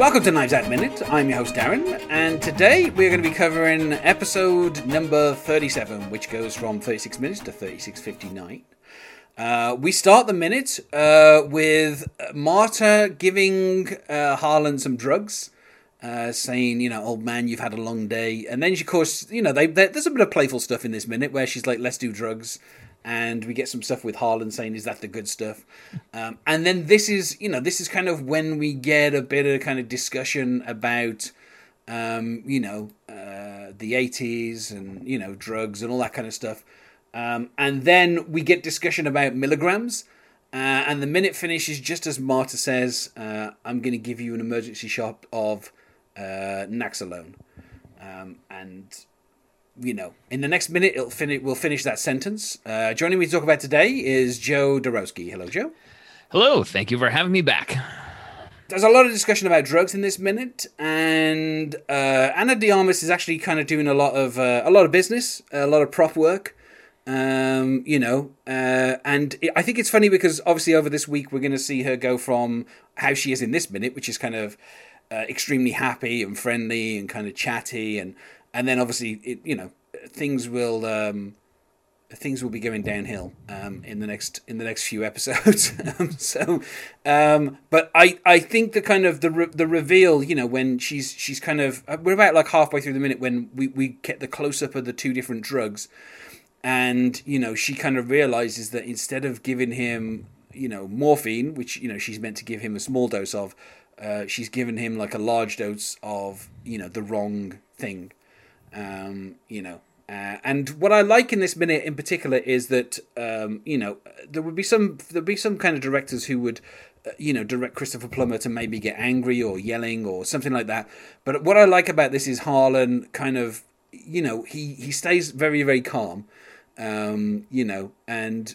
Welcome to Knives Out Minute. I'm your host Darren, and today we're going to be covering episode number 37, which goes from 36 minutes to 36.59. Uh, we start the minute uh, with Marta giving uh, Harlan some drugs, uh, saying, you know, old man, you've had a long day. And then, she, of course, you know, they, they, there's a bit of playful stuff in this minute where she's like, let's do drugs and we get some stuff with Harlan saying, "Is that the good stuff?" Um, and then this is, you know, this is kind of when we get a bit of kind of discussion about, um, you know, uh, the '80s and you know drugs and all that kind of stuff. Um, and then we get discussion about milligrams. Uh, and the minute finishes just as Marta says, uh, "I'm going to give you an emergency shot of uh, Naloxone," um, and you know, in the next minute, it'll fin- we'll finish that sentence. Uh, joining me to talk about today is Joe Darowski. Hello, Joe. Hello. Thank you for having me back. There's a lot of discussion about drugs in this minute, and uh, Ana de Armas is actually kind of doing a lot of uh, a lot of business, a lot of prop work. Um, you know, uh, and it, I think it's funny because obviously over this week we're going to see her go from how she is in this minute, which is kind of uh, extremely happy and friendly and kind of chatty and and then obviously it, you know things will um, things will be going downhill um, in the next in the next few episodes. Um, so, um, but I I think the kind of the re- the reveal, you know, when she's she's kind of uh, we're about like halfway through the minute when we we get the close up of the two different drugs, and you know she kind of realizes that instead of giving him you know morphine, which you know she's meant to give him a small dose of. Uh, she's given him like a large dose of you know the wrong thing um, you know, uh, and what I like in this minute in particular is that um, you know there would be some there would be some kind of directors who would uh, you know direct Christopher Plummer to maybe get angry or yelling or something like that. But what I like about this is Harlan kind of you know he he stays very very calm, um, you know, and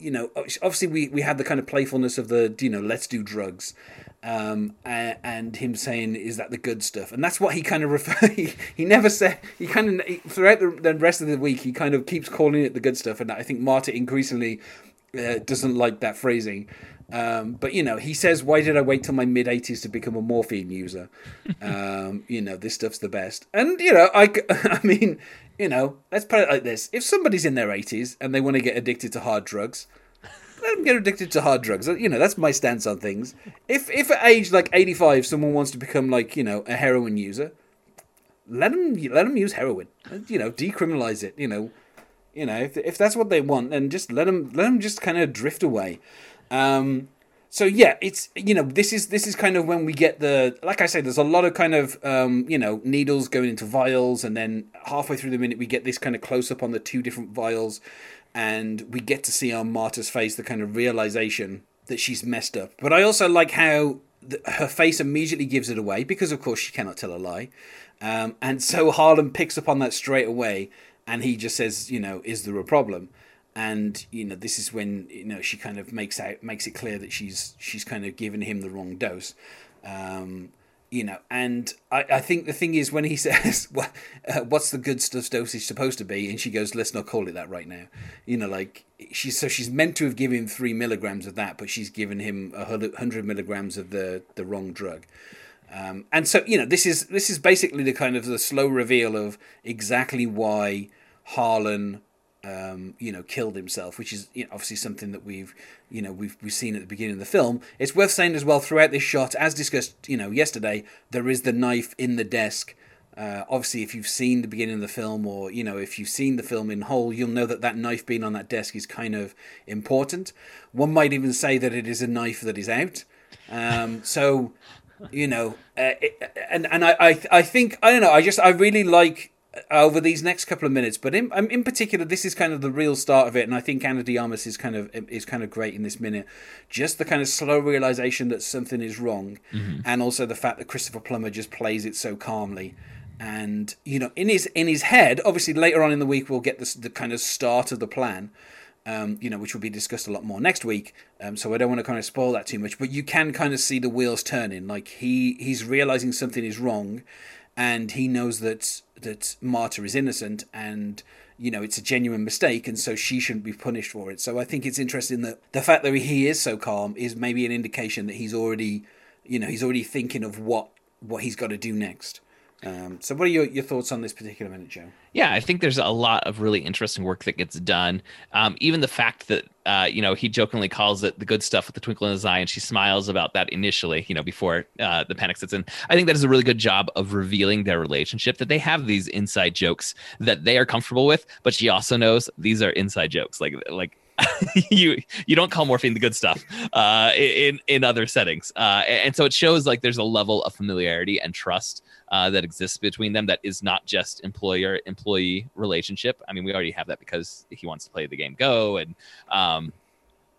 you know obviously we we had the kind of playfulness of the you know let's do drugs um, and, and, him saying, "Is that the good stuff?" And that's what he kind of refer. He, he never said. He kind of throughout the, the, rest of the week, he kind of keeps calling it the good stuff, and I think Marta increasingly uh, doesn't like that phrasing. Um, but you know, he says, "Why did I wait till my mid eighties to become a morphine user?" um, you know, this stuff's the best. And you know, I, I mean, you know, let's put it like this: if somebody's in their eighties and they want to get addicted to hard drugs let them get addicted to hard drugs. You know, that's my stance on things. If if at age like eighty five, someone wants to become like you know a heroin user, let them let them use heroin. You know, decriminalize it. You know, you know if if that's what they want, then just let them let them just kind of drift away. Um, so yeah, it's you know this is this is kind of when we get the like I said, there's a lot of kind of um, you know needles going into vials, and then halfway through the minute we get this kind of close up on the two different vials, and we get to see on Marta's face the kind of realization that she's messed up. But I also like how the, her face immediately gives it away because, of course, she cannot tell a lie. Um, and so Harlan picks up on that straight away, and he just says, you know, is there a problem? And you know, this is when you know she kind of makes out makes it clear that she's she's kind of given him the wrong dose. Um, you know, and I, I think the thing is when he says, what, uh, "What's the good stuff dosage supposed to be?" and she goes, "Let's not call it that right now." You know, like she's so she's meant to have given him three milligrams of that, but she's given him a hundred milligrams of the the wrong drug. Um, and so you know, this is this is basically the kind of the slow reveal of exactly why Harlan um, you know, killed himself, which is you know, obviously something that we've, you know, we've we've seen at the beginning of the film. It's worth saying as well throughout this shot, as discussed, you know, yesterday, there is the knife in the desk. Uh, obviously, if you've seen the beginning of the film, or you know, if you've seen the film in whole, you'll know that that knife being on that desk is kind of important. One might even say that it is a knife that is out. Um, so, you know, uh, it, and and I, I I think I don't know. I just I really like over these next couple of minutes. But in um, in particular, this is kind of the real start of it, and I think Ana de Armas is kind of is kind of great in this minute. Just the kind of slow realization that something is wrong, mm-hmm. and also the fact that Christopher Plummer just plays it so calmly. And you know, in his in his head, obviously later on in the week we'll get the, the kind of start of the plan. Um, you know, which will be discussed a lot more next week. Um, so I don't want to kind of spoil that too much, but you can kind of see the wheels turning. Like he he's realizing something is wrong, and he knows that that Marta is innocent and you know it's a genuine mistake and so she shouldn't be punished for it. So i think it's interesting that the fact that he is so calm is maybe an indication that he's already you know he's already thinking of what what he's got to do next um, so, what are your, your thoughts on this particular minute, Joe? Yeah, I think there's a lot of really interesting work that gets done. Um, even the fact that uh, you know he jokingly calls it the good stuff with the twinkle in his eye, and she smiles about that initially, you know, before uh, the panic sets in. I think that is a really good job of revealing their relationship. That they have these inside jokes that they are comfortable with, but she also knows these are inside jokes. Like like you you don't call morphine the good stuff uh, in in other settings, uh, and so it shows like there's a level of familiarity and trust uh, that exists between them that is not just employer employee relationship. I mean, we already have that because he wants to play the game Go, and um,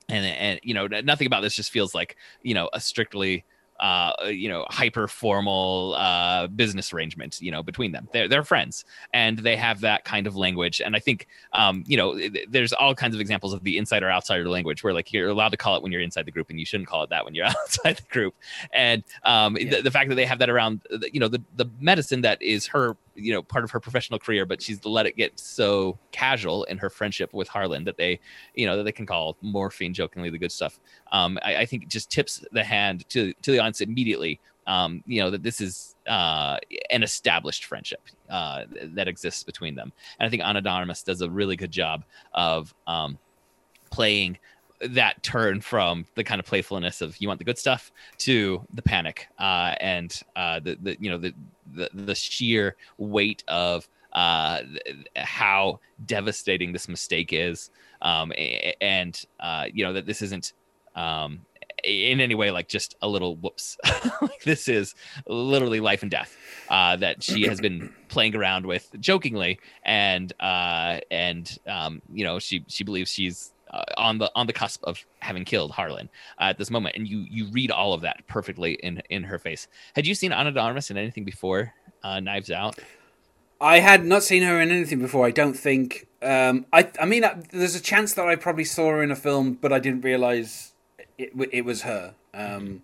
and and you know nothing about this just feels like you know a strictly uh, you know, hyper formal uh, business arrangement, you know, between them. They're, they're friends and they have that kind of language. And I think, um, you know, there's all kinds of examples of the insider outsider language where like you're allowed to call it when you're inside the group and you shouldn't call it that when you're outside the group. And um, yeah. the, the, fact that they have that around, you know, the, the medicine that is her you know part of her professional career but she's let it get so casual in her friendship with harlan that they you know that they can call morphine jokingly the good stuff. Um, I, I, think it just tips the hand to to the audience immediately um, you know that this is uh, an established friendship uh, that exists between them. And i think ana does a really good job of um, playing that turn from the kind of playfulness of you want the good stuff to the panic uh, and uh, the, the you know the, the the sheer weight of uh, how devastating this mistake is um, and uh, you know that this isn't um, in any way like just a little whoops. Like this is literally life and death uh, that she has been playing around with jokingly and uh, and um, you know she she believes she's uh, on the on the cusp of having killed Harlan uh, at this moment, and you you read all of that perfectly in in her face. Had you seen Ana de Armas in anything before uh, Knives Out? I had not seen her in anything before. I don't think. Um, I I mean, uh, there's a chance that I probably saw her in a film, but I didn't realize it it was her. Um,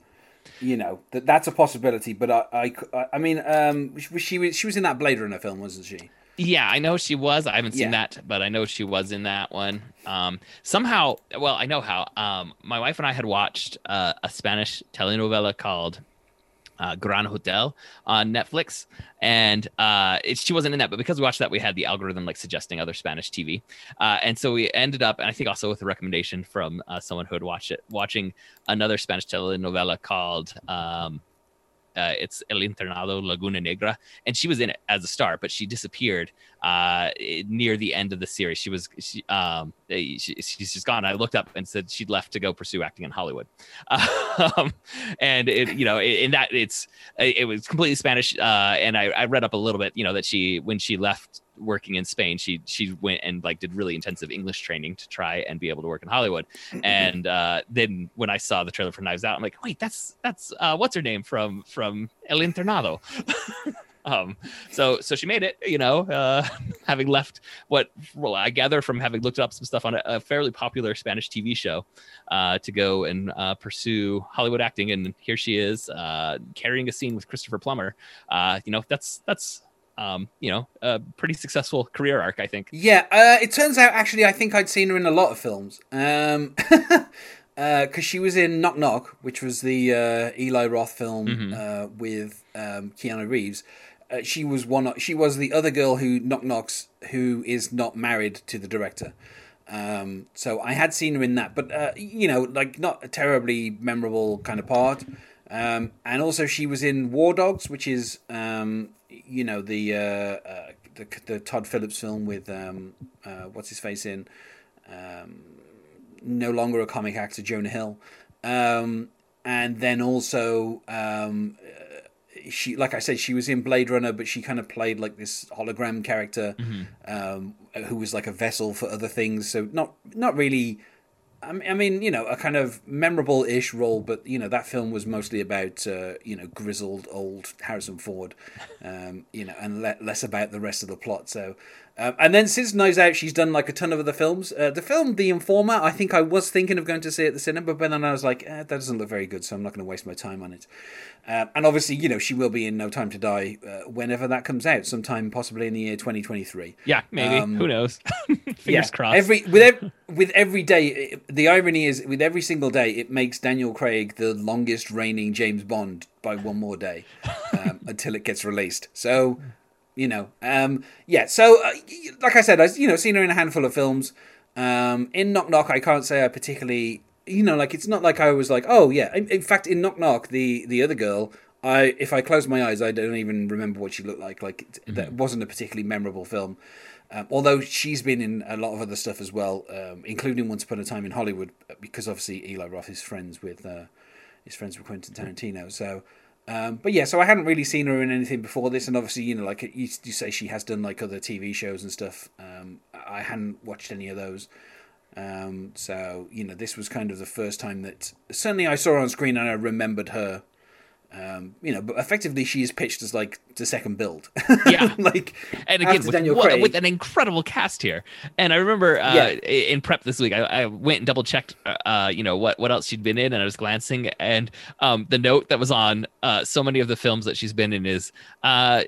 you know that that's a possibility, but I I, I mean, um, she, she was she was in that Blade Runner film, wasn't she? Yeah, I know she was. I haven't seen yeah. that, but I know she was in that one. Um, somehow, well, I know how. Um, my wife and I had watched uh, a Spanish telenovela called uh, Gran Hotel on Netflix, and uh, it, she wasn't in that. But because we watched that, we had the algorithm like suggesting other Spanish TV, uh, and so we ended up, and I think also with a recommendation from uh, someone who had watched it, watching another Spanish telenovela called. Um, uh, it's El Internado Laguna Negra, and she was in it as a star, but she disappeared uh, near the end of the series. She was she, um, eh, she, she's just gone. I looked up and said she'd left to go pursue acting in Hollywood, um, and it you know in that it's it was completely Spanish, uh, and I, I read up a little bit, you know, that she when she left working in Spain, she she went and like did really intensive English training to try and be able to work in Hollywood. And uh, then when I saw the trailer for Knives Out, I'm like, wait, that's that's uh, what's her name from from El Internado. um, so so she made it, you know, uh, having left what well I gather from having looked up some stuff on a, a fairly popular Spanish TV show uh, to go and uh, pursue Hollywood acting, and here she is uh, carrying a scene with Christopher Plummer. Uh, you know, that's that's um, you know, a pretty successful career arc, I think. Yeah, uh, it turns out actually, I think I'd seen her in a lot of films. Um, because uh, she was in Knock Knock, which was the uh, Eli Roth film mm-hmm. uh, with um, Keanu Reeves. Uh, she was one. She was the other girl who knock knocks, who is not married to the director. Um, so I had seen her in that, but uh, you know, like not a terribly memorable kind of part. Um, and also, she was in War Dogs, which is um, you know the, uh, uh, the the Todd Phillips film with um, uh, what's his face in um, no longer a comic actor Jonah Hill, um, and then also she, like I said, she was in Blade Runner, but she kind of played like this hologram character Mm-hmm. um, who was like a vessel for other things. So not not really. I mean- you know, a kind of memorable-ish role, but you know that film was mostly about uh, you know grizzled old Harrison Ford, um, you know, and le- less about the rest of the plot. So, um, and then since Knives Out, she's done like a ton of other films. Uh, the film The Informer, I think I was thinking of going to see at the cinema, but then I was like, eh, that doesn't look very good, so I'm not going to waste my time on it. Um, and obviously, you know, she will be in No Time to Die uh, whenever that comes out, sometime possibly in the year 2023. Yeah, maybe. Um, Who knows? Fingers Yeah, crossed. Every with with every day, it- the irony is with every single day, it makes Daniel Craig the longest reigning James Bond by one more day um, until it gets released. So, you know, um, yeah. So, uh, like I said, I you know seen her in a handful of films. Um, in Knock Knock, I can't say I particularly, you know, like it's not like I was like, oh yeah. In, in fact, in Knock Knock, the the other girl. I, if I close my eyes, I don't even remember what she looked like. Like it, that wasn't a particularly memorable film. Um, although she's been in a lot of other stuff as well, um, including Once Upon a Time in Hollywood, uh, because obviously Eli Roth is friends with uh, is friends with Quentin Tarantino. So, um, but yeah, so I hadn't really seen her in anything before this, and obviously, you know, like you, you say, she has done like other TV shows and stuff. Um, I hadn't watched any of those. Um, so you know, this was kind of the first time that certainly I saw her on screen and I remembered her. Um, you know, but effectively she is pitched as like the second billed. Yeah. like and again with, what- Craig. with an incredible cast here and i remember uh, Yeah. in prep this week I, I went and double checked uh, you know what what else she'd been in and i was glancing and um, the note that was on uh, so many of the films that she's been in is uh,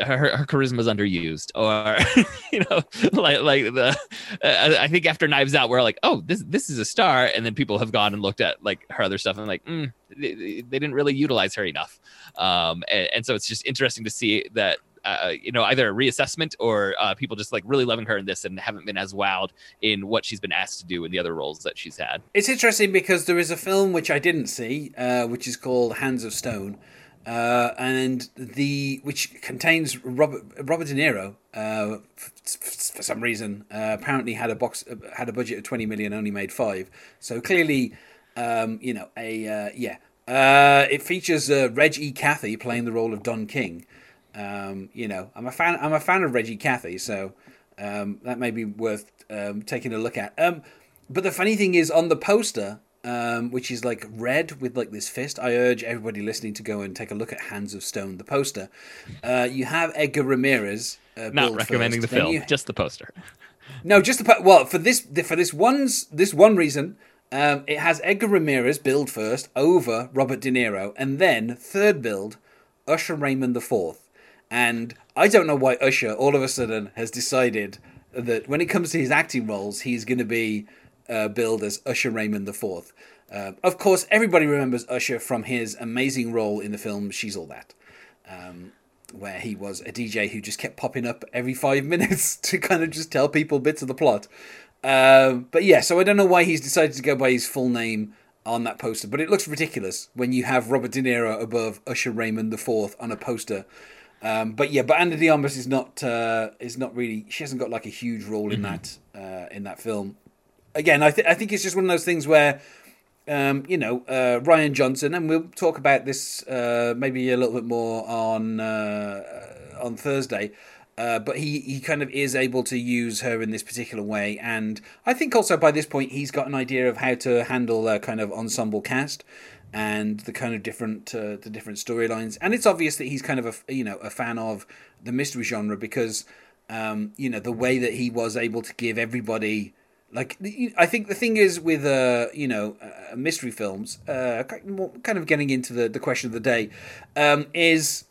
her, her charisma is underused or you know like like the uh, i think after knives out we're like oh this this is a star. And then people have gone and looked at like her other stuff and like mm, they, they didn't really utilize her enough. Um, and, and so it's just interesting to see that uh, you know either a reassessment or uh, people just like really loving her in this and haven't been as wowed in what she's been asked to do in the other roles that she's had. It's interesting because there is a film which I didn't see, uh, which is called Hands of Stone, uh, and the which contains Robert Robert De Niro. Uh, f- f- for some reason, uh, apparently had a box uh, had a budget of twenty million, only made five. So clearly, um, you know, a uh, yeah. Uh, it features uh, Reg E. Cathey playing the role of Don King. Um, you know, I'm a fan. I'm a fan of Reggie Cathey, so um, that may be worth um, taking a look at. Um, but the funny thing is, on the poster, um, which is like red with like this fist, I urge everybody listening to go and take a look at Hands of Stone, the poster. Uh, you have Edgar Ramirez. Uh, not recommending first, the then film you- just the poster no, just the po- well for this for this one's this one reason. Um, it has Edgar Ramirez billed first over Robert De Niro, and then third billed Usher Raymond IV. And I don't know why Usher all of a sudden has decided that when it comes to his acting roles, he's going to be uh, billed as Usher Raymond IV. Uh, of course, everybody remembers Usher from his amazing role in the film She's All That um, where he was a DJ who just kept popping up every five minutes to kind of just tell people bits of the plot. Um, but yeah, so I don't know why he's decided to go by his full name on that poster, but it looks ridiculous when you have Robert De Niro above Usher Raymond IV on a poster. Um, but yeah, but Ana De Armas is not uh, is not really. She hasn't got like a huge role in that uh, in that film. Again, I, th- I think it's just one of those things where um, you know, uh, Rian Johnson, and we'll talk about this uh, maybe a little bit more on uh, on Thursday. Uh, but he, he kind of is able to use her in this particular way, and I think also by this point he's got an idea of how to handle a kind of ensemble cast and the kind of different uh, the different storylines. And it's obvious that he's kind of a you know a fan of the mystery genre because um, you know the way that he was able to give everybody like I think the thing is with uh you know uh, mystery films uh kind of getting into the the question of the day um is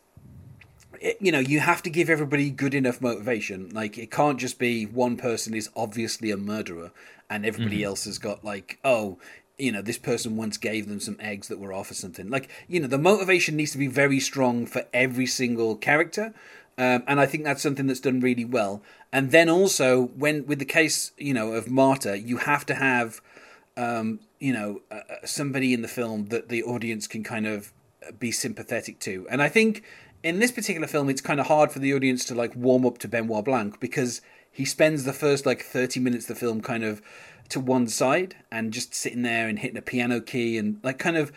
you know you have to give everybody good enough motivation. Like it can't just be one person is obviously a murderer and everybody else has got like oh you know this person once gave them some eggs that were off or something. Like you know the motivation needs to be very strong for every single character um, and I think that's something that's done really well. And then also, when with the case, you know, of Marta, you have to have, um, you know, uh, somebody in the film that the audience can kind of be sympathetic to. And I think in this particular film, it's kind of hard for the audience to like warm up to Benoit Blanc because he spends the first like thirty minutes of the film kind of to one side and just sitting there and hitting a piano key and like kind of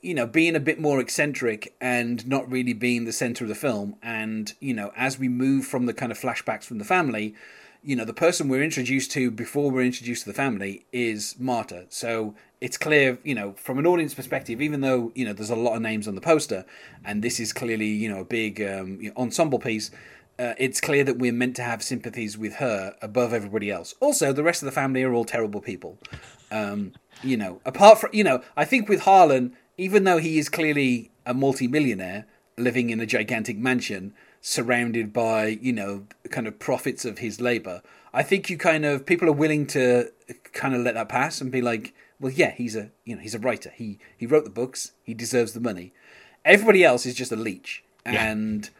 you know, being a bit more eccentric and not really being the center of the film. And, you know, as we move from the kind of flashbacks from the family, you know, the person we're introduced to before we're introduced to the family is Marta. So it's clear, you know, from an audience perspective, even though, you know, there's a lot of names on the poster and this is clearly, you know, a big um, ensemble piece, uh, it's clear that we're meant to have sympathies with her above everybody else. Also, the rest of the family are all terrible people. Um, you know, apart from, you know, I think with Harlan, even though he is clearly a multimillionaire living in a gigantic mansion, surrounded by you know kind of profits of his labor i think you kind of people are willing to kind of let that pass and be like well yeah he's a you know he's a writer. He he wrote the books. He deserves the money. Everybody else is just a leech. And yeah.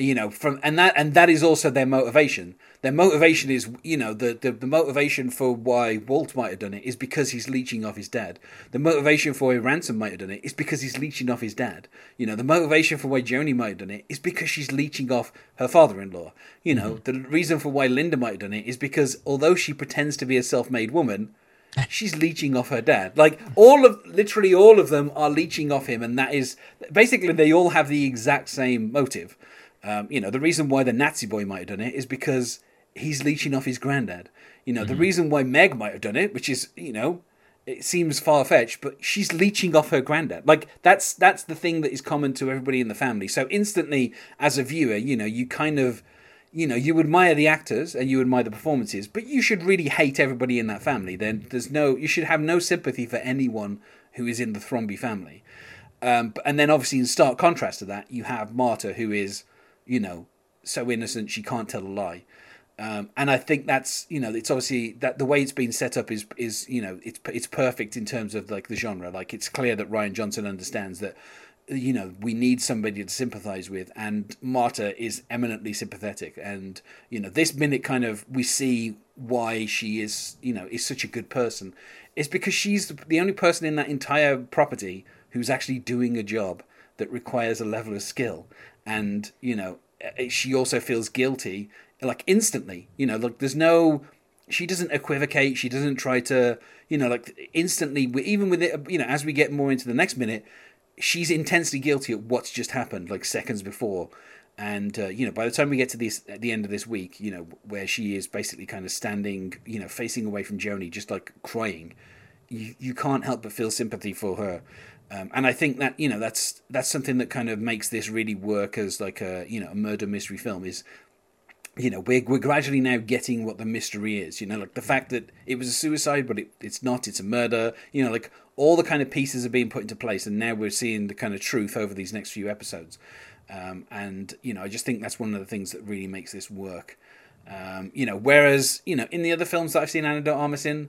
You know from and that and that is also their motivation their motivation is, you know, the, the, the, motivation for why Walt might have done it is because he's leeching off his dad. The motivation for why Ransom might have done it is because he's leeching off his dad. You know, the motivation for why Joni might have done it is because she's leeching off her father-in-law. You know, mm-hmm. the reason for why Linda might have done it is because although she pretends to be a self-made woman, she's leeching off her dad. Like all of literally all of them are leeching off him, and that is basically they all have the exact same motive. Um, you know, the reason why the Nazi boy might have done it is because he's leeching off his granddad. You know, mm-hmm. the reason why Meg might have done it, which is, you know, it seems far fetched, but she's leeching off her granddad. Like that's that's the thing that is common to everybody in the family. So instantly, as a viewer, you know, you kind of, you know, you admire the actors and you admire the performances, but you should really hate everybody in that family. Then there's no, you should have no sympathy for anyone who is in the Thrombey family. Um, and then obviously, in stark contrast to that, you have Marta, who is, you know, so innocent she can't tell a lie. Um, and I think that's you know it's obviously that the way it's been set up is is you know it's it's perfect in terms of like the genre. Like it's clear that Rian Johnson understands that you know we need somebody to sympathize with, and Marta is eminently sympathetic. And you know this minute kind of we see why she is you know is such a good person. It's because she's the only person in that entire property who's actually doing a job that requires a level of skill, and you know eh, she also feels guilty like instantly. You know, like there's no. She doesn't equivocate. She doesn't try to, you know, like instantly. Even with it, you know, as we get more into the next minute, she's intensely guilty at what's just happened, like seconds before. And uh, you know, by the time we get to this at the end of this week, you know, where she is basically kind of standing, you know, facing away from Joni, just like crying, you you can't help but feel sympathy for her. Um, and I think that you know that's that's something that kind of makes this really work as like a you know a murder mystery film is you know, we're, we're gradually now getting what the mystery is. You know, like the fact that it was a suicide, but it, it's not, it's a murder. You know, like all the kind of pieces are being put into place, and now we're seeing the kind of truth over these next few episodes. Um, and, you know, I just think that's one of the things that really makes this work. Um, you know, whereas, you know, in the other films that I've seen Ana de Armas in,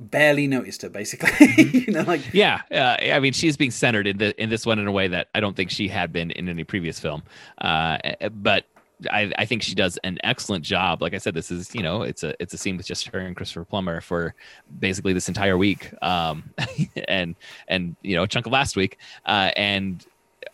barely noticed her basically you know like yeah uh, i mean she's being centered in the in this one in a way that i don't think she had been in any previous film uh, but I, I think she does an excellent job. Like I said, this is you know it's a it's a scene with just her and Christopher Plummer for basically this entire week, um, and and you know a chunk of last week, uh, and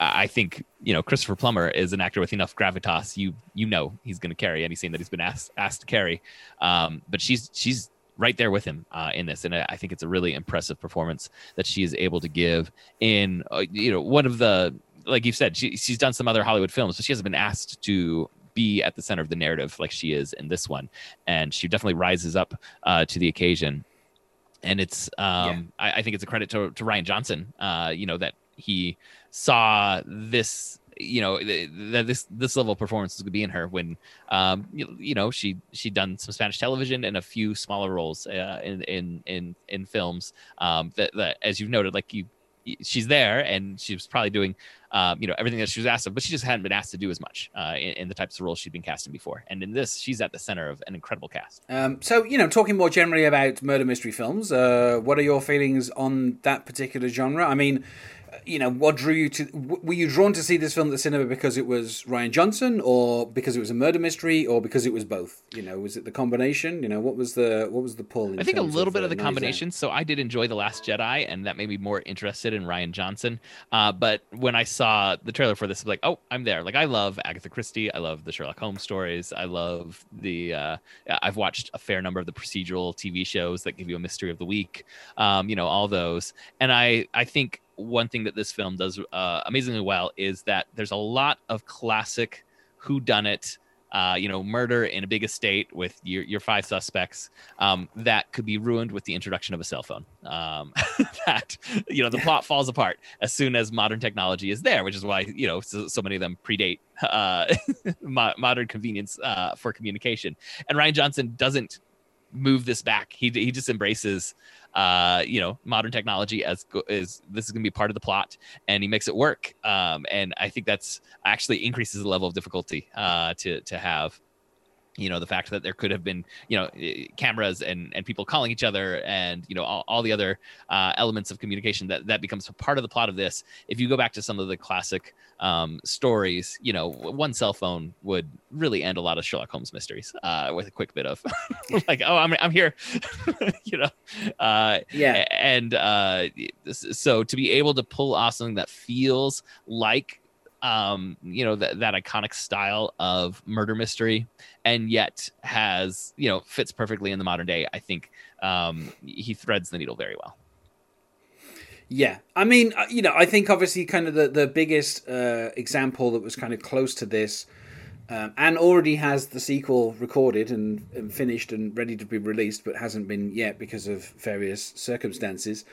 I think you know Christopher Plummer is an actor with enough gravitas. You you know he's going to carry any scene that he's been asked asked to carry. Um, but she's she's right there with him uh, in this, and I think it's a really impressive performance that she is able to give in uh, you know one of the like you've said, she, she's done some other Hollywood films, but she hasn't been asked to be at the center of the narrative like she is in this one, and she definitely rises up uh, to the occasion. And it's, um, yeah. I, I, think it's a credit to, to Rian Johnson, uh, you know, that he saw this you know that this this level of performance is going to be in her when um you, you, know she she done some spanish television and a few smaller roles uh, in in in in films um that, that as you've noted like you she's there and she was probably doing um, you know everything that she was asked of but she just hadn't been asked to do as much uh, in, in, the types of roles she'd been casting before. And in this she's at the center of an incredible cast. Um, so you know talking more generally about murder mystery films uh, what are your feelings on that particular genre? I mean you know, what drew you to? Were you drawn to see this film at the cinema because it was Rian Johnson, or because it was a murder mystery, or because it was both? You know, was it the combination? You know, what was the what was the pull? I think a little of, bit of the combination. So I did enjoy the Last Jedi, and that made me more interested in Rian Johnson. Uh, but when I saw the trailer for this, I'm like, oh, I'm there. Like I love Agatha Christie. I love the Sherlock Holmes stories. I love the. Uh, I've watched a fair number of the procedural TV shows that give you a mystery of the week. Um, you know, all those, and I I think one thing that this film does uh, amazingly well is that there's a lot of classic who done it uh, you know, murder in a big estate with your, your five suspects um, that could be ruined with the introduction of a cell phone. Um, that, you know, the plot falls apart as soon as modern technology is there, which is why, you know, so, so many of them predate uh, modern convenience uh, for communication. And Rian Johnson doesn't move this back. He, he just embraces uh, you know, modern technology as is this is going to be part of the plot, and he makes it work. Um, and I think that's actually increases the level of difficulty uh, to to have you know the fact that there could have been you know eh, cameras and and people calling each other and you know all, all the other uh, elements of communication that that becomes a part of the plot of this. If you go back to some of the classic um, stories you know one cell phone would really end a lot of sherlock holmes mysteries uh, with a quick bit of like oh i'm, I'm here you know uh, yeah. and uh, so to be able to pull off something that feels like um, you know, that that iconic style of murder mystery, and yet has, you know, fits perfectly in the modern day. I think um, he threads the needle very well. Yeah, I mean, uh, you know, I think obviously kind of the the biggest uh, example that was kind of close to this, um, and already has the sequel recorded and, and, finished and ready to be released, but hasn't been yet because of various circumstances.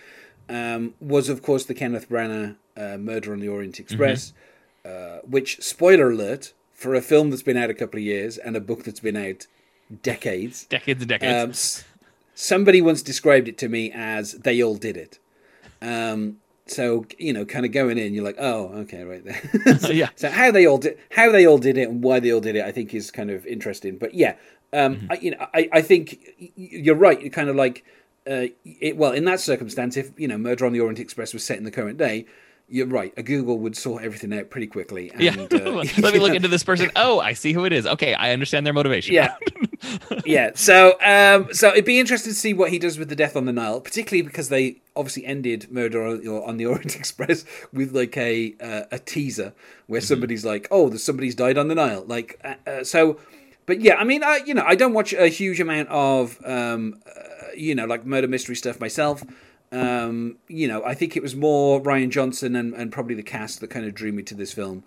Um, was of course the Kenneth Branagh uh, Murder on the Orient Express. Mm-hmm uh, which, spoiler alert, for a film that's been out a couple of years and a book that's been out decades. Decades and decades. Um, somebody once described it to me as they all did it. Um, so you know, kind of going in, you're like, oh, okay, right there. so, yeah. So how they all did, how they all did it, and why they all did it, I think is kind of interesting. But yeah, um, mm-hmm. I, you know, I, I think you're right. You're kind of like, uh, it, well, in that circumstance, if you know, Murder on the Orient Express was set in the current day, you're right. A Google would sort everything out pretty quickly. And, yeah. Uh, Let me look into this person. Oh, I see who it is. Okay, I understand their motivation. Yeah. yeah. So, um, so it'd be interesting to see what he does with the Death on the Nile, particularly because they obviously ended Murder on the Orient Express with like a uh, a teaser where mm-hmm. somebody's like, "Oh, there's somebody's died on the Nile." Like, uh, uh so. But yeah, I mean, I you know, I don't watch a huge amount of um, uh, you know, like murder mystery stuff myself. Um, you know, I think it was more Rian Johnson and, and probably the cast that kind of drew me to this film.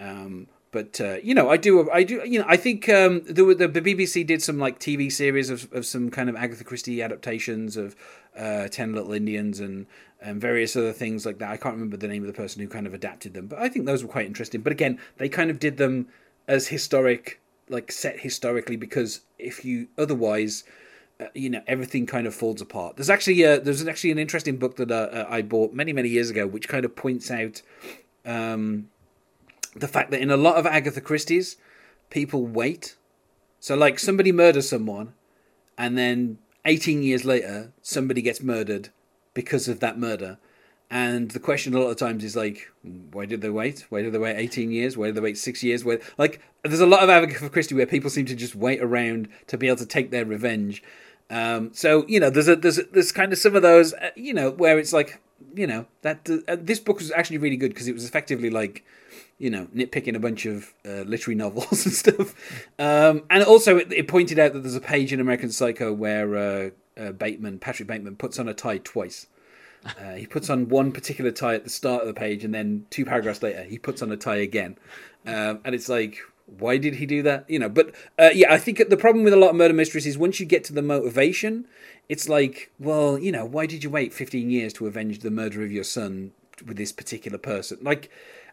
Um, but uh, you know, I do, I do, you know, I think um, the, the, BBC did some like TV series of, of some kind of Agatha Christie adaptations of uh, Ten Little Indians and and various other things like that. I can't remember the name of the person who kind of adapted them, but I think those were quite interesting. But again, they kind of did them as historic, like set historically, because if you otherwise you know everything kind of falls apart. There's actually uh, there's actually an interesting book that uh, uh, I bought many many years ago, which kind of points out um, the fact that in a lot of Agatha Christie's, people wait. So like somebody murders someone, and then 18 years later, somebody gets murdered because of that murder. And the question a lot of times is like, why did they wait? Why did they wait 18 years? Why did they wait six years? Why, like, there's a lot of Agatha Christie where people seem to just wait around to be able to take their revenge. Um, so you know, there's a there's a, there's kind of some of those, uh, you know, where it's like, you know, that uh, this book was actually really good because it was effectively like, you know, nitpicking a bunch of uh, literary novels and stuff. Um, and also, it, it, pointed out that there's a page in American Psycho where uh, uh Bateman, Patrick Bateman, puts on a tie twice. Uh, he puts on one particular tie at the start of the page, and then two paragraphs later, he puts on a tie again. Um, and it's like, why did he do that? You know, but uh, yeah, I think the problem with a lot of murder mysteries is once you get to the motivation, it's like, well, you know, why did you wait 15 years to avenge the murder of your son with this particular person? Like,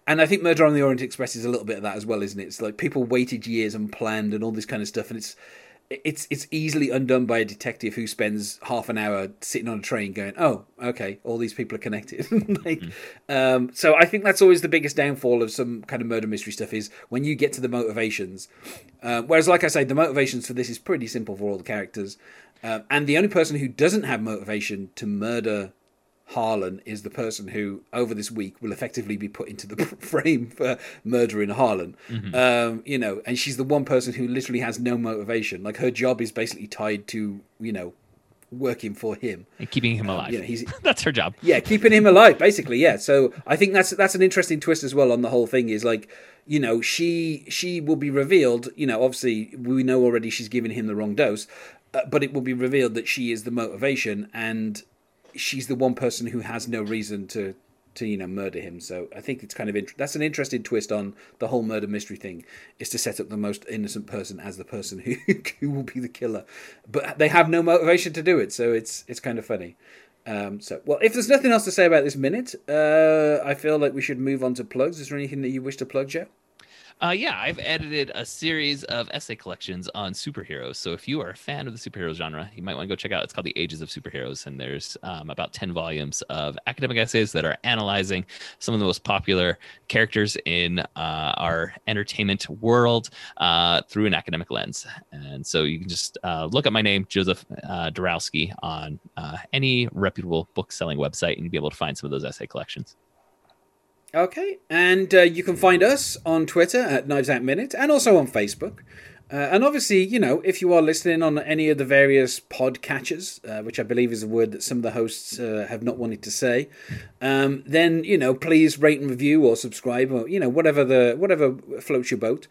and I think Murder on the Orient Express is a little bit of that as well, isn't it? It's like people waited years and planned and all this kind of stuff, and it's it's it's easily undone by a detective who spends half an hour sitting on a train going, "Oh, okay, all these people are connected." like, mm. um, so I think that's always the biggest downfall of some kind of murder mystery stuff is when you get to the motivations. Uh, whereas, like I say, the motivations for this is pretty simple for all the characters, uh, and the only person who doesn't have motivation to murder Harlan is the person who, over this week, will effectively be put into the frame for murdering Harlan. Mm-hmm. Um, you know, and she's the one person who literally has no motivation. Like her job is basically tied to, you know, working for him and keeping him alive. Um, you know, he's that's her job. Yeah, keeping him alive, basically. Yeah. So I think that's that's an interesting twist as well on the whole thing. Is like, you know, she she will be revealed. You know, obviously we know already she's giving him the wrong dose, uh, but it will be revealed that she is the motivation and she's the one person who has no reason to to you know murder him. So I think it's kind of int- that's an interesting twist on the whole murder mystery thing, is to set up the most innocent person as the person who who will be the killer, but they have no motivation to do it. So it's it's kind of funny. Um, so well, if there's nothing else to say about this minute, uh, I feel like we should move on to plugs. Is there anything that you wish to plug, Joe? Uh, yeah, I've edited a series of essay collections on superheroes. So if you are a fan of the superhero genre, you might want to go check out. It's called The Ages of Superheroes, and there's um, about ten volumes of academic essays that are analyzing some of the most popular characters in uh, our entertainment world uh, through an academic lens. And so you can just uh, look up my name, Joseph uh, Darowski, on uh, any reputable book selling website, and be able to find some of those essay collections. Okay, and uh, you can find us on Twitter at Knives Out Minute and also on Facebook. Uh, and obviously, you know, if you are listening on any of the various podcatchers, uh, which I believe is a word that some of the hosts uh, have not wanted to say, um, then you know, please rate and review or subscribe or you know whatever the whatever floats your boat.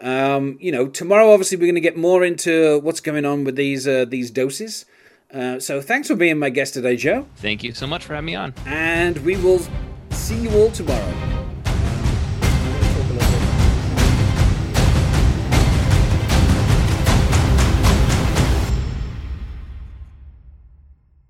Um, you know, tomorrow obviously we're going to get more into what's going on with these uh, these doses. Uh, so thanks for being my guest today, Joe. Thank you so much for having me on. And we will see you all tomorrow.